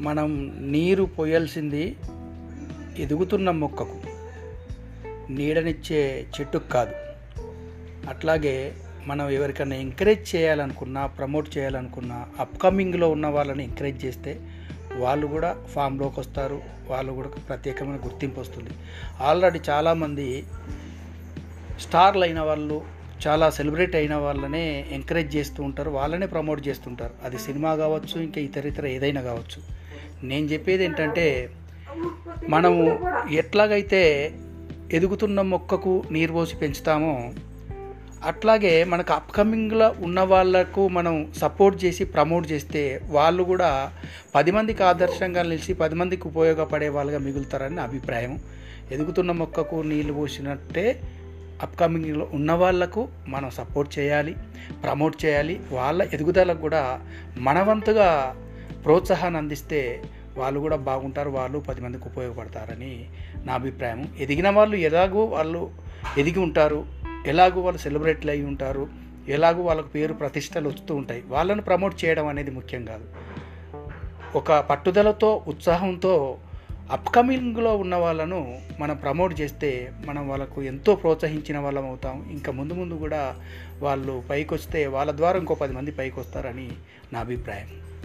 మనం నీరు పోయాల్సింది ఎదుగుతున్న మొక్కకు. నీడనిచ్చే చెట్టుకు కాదు. అట్లాగే మనం ఎవరికైనా ఎంకరేజ్ చేయాలనుకున్నా ప్రమోట్ చేయాలనుకున్నా అప్కమింగ్లో ఉన్న వాళ్ళని ఎంకరేజ్ చేస్తే వాళ్ళు కూడా ఫామ్లోకి వస్తారు. వాళ్ళు కూడా ప్రత్యేకమైన గుర్తింపు వస్తుంది. ఆల్రెడీ చాలామంది స్టార్లు అయిన వాళ్ళు చాలా సెలబ్రేట్ అయిన వాళ్ళనే ఎంకరేజ్ చేస్తూ ఉంటారు. వాళ్ళనే ప్రమోట్ చేస్తుంటారు. అది సినిమా కావచ్చు ఇంకా ఇతర ఇతర ఏదైనా కావచ్చు. నేను చెప్పేది ఏంటంటే మనము ఎట్లాగైతే ఎదుగుతున్న మొక్కకు నీరు పోసి పెంచుతామో అట్లాగే మనకు అప్కమింగ్లో ఉన్న వాళ్ళకు మనం సపోర్ట్ చేసి ప్రమోట్ చేస్తే వాళ్ళు కూడా పది మందికి ఆదర్శంగా నిలిచి పది మందికి ఉపయోగపడే వాళ్ళుగా మిగులుతారని నా అభిప్రాయం. ఎదుగుతున్న మొక్కకు నీళ్ళు పోసినట్టే అప్కమింగ్లో ఉన్న వాళ్ళకు మనం సపోర్ట్ చేయాలి ప్రమోట్ చేయాలి. వాళ్ళ ఎదుగుదలకు కూడా మనవంతుగా ప్రోత్సాహాన్ని అందిస్తే వాళ్ళు కూడా బాగుంటారు వాళ్ళు పది మందికి ఉపయోగపడతారని నా అభిప్రాయం. ఎదిగిన వాళ్ళు ఎలాగో వాళ్ళు ఎదిగి ఉంటారు ఎలాగో వాళ్ళు సెలబ్రేట్లు అయి ఉంటారు ఎలాగో వాళ్ళకు పేరు ప్రతిష్టలు వస్తూ ఉంటాయి. వాళ్ళను ప్రమోట్ చేయడం అనేది ముఖ్యం కాదు. ఒక పట్టుదలతో ఉత్సాహంతో అప్కమింగ్లో ఉన్న వాళ్ళను మనం ప్రమోట్ చేస్తే మనం వాళ్ళకు ఎంతో ప్రోత్సహించిన వాళ్ళం అవుతాం. ఇంకా ముందు ముందు కూడా వాళ్ళు పైకి వస్తే వాళ్ళ ద్వారా ఇంకో పది మంది పైకి వస్తారని నా అభిప్రాయం.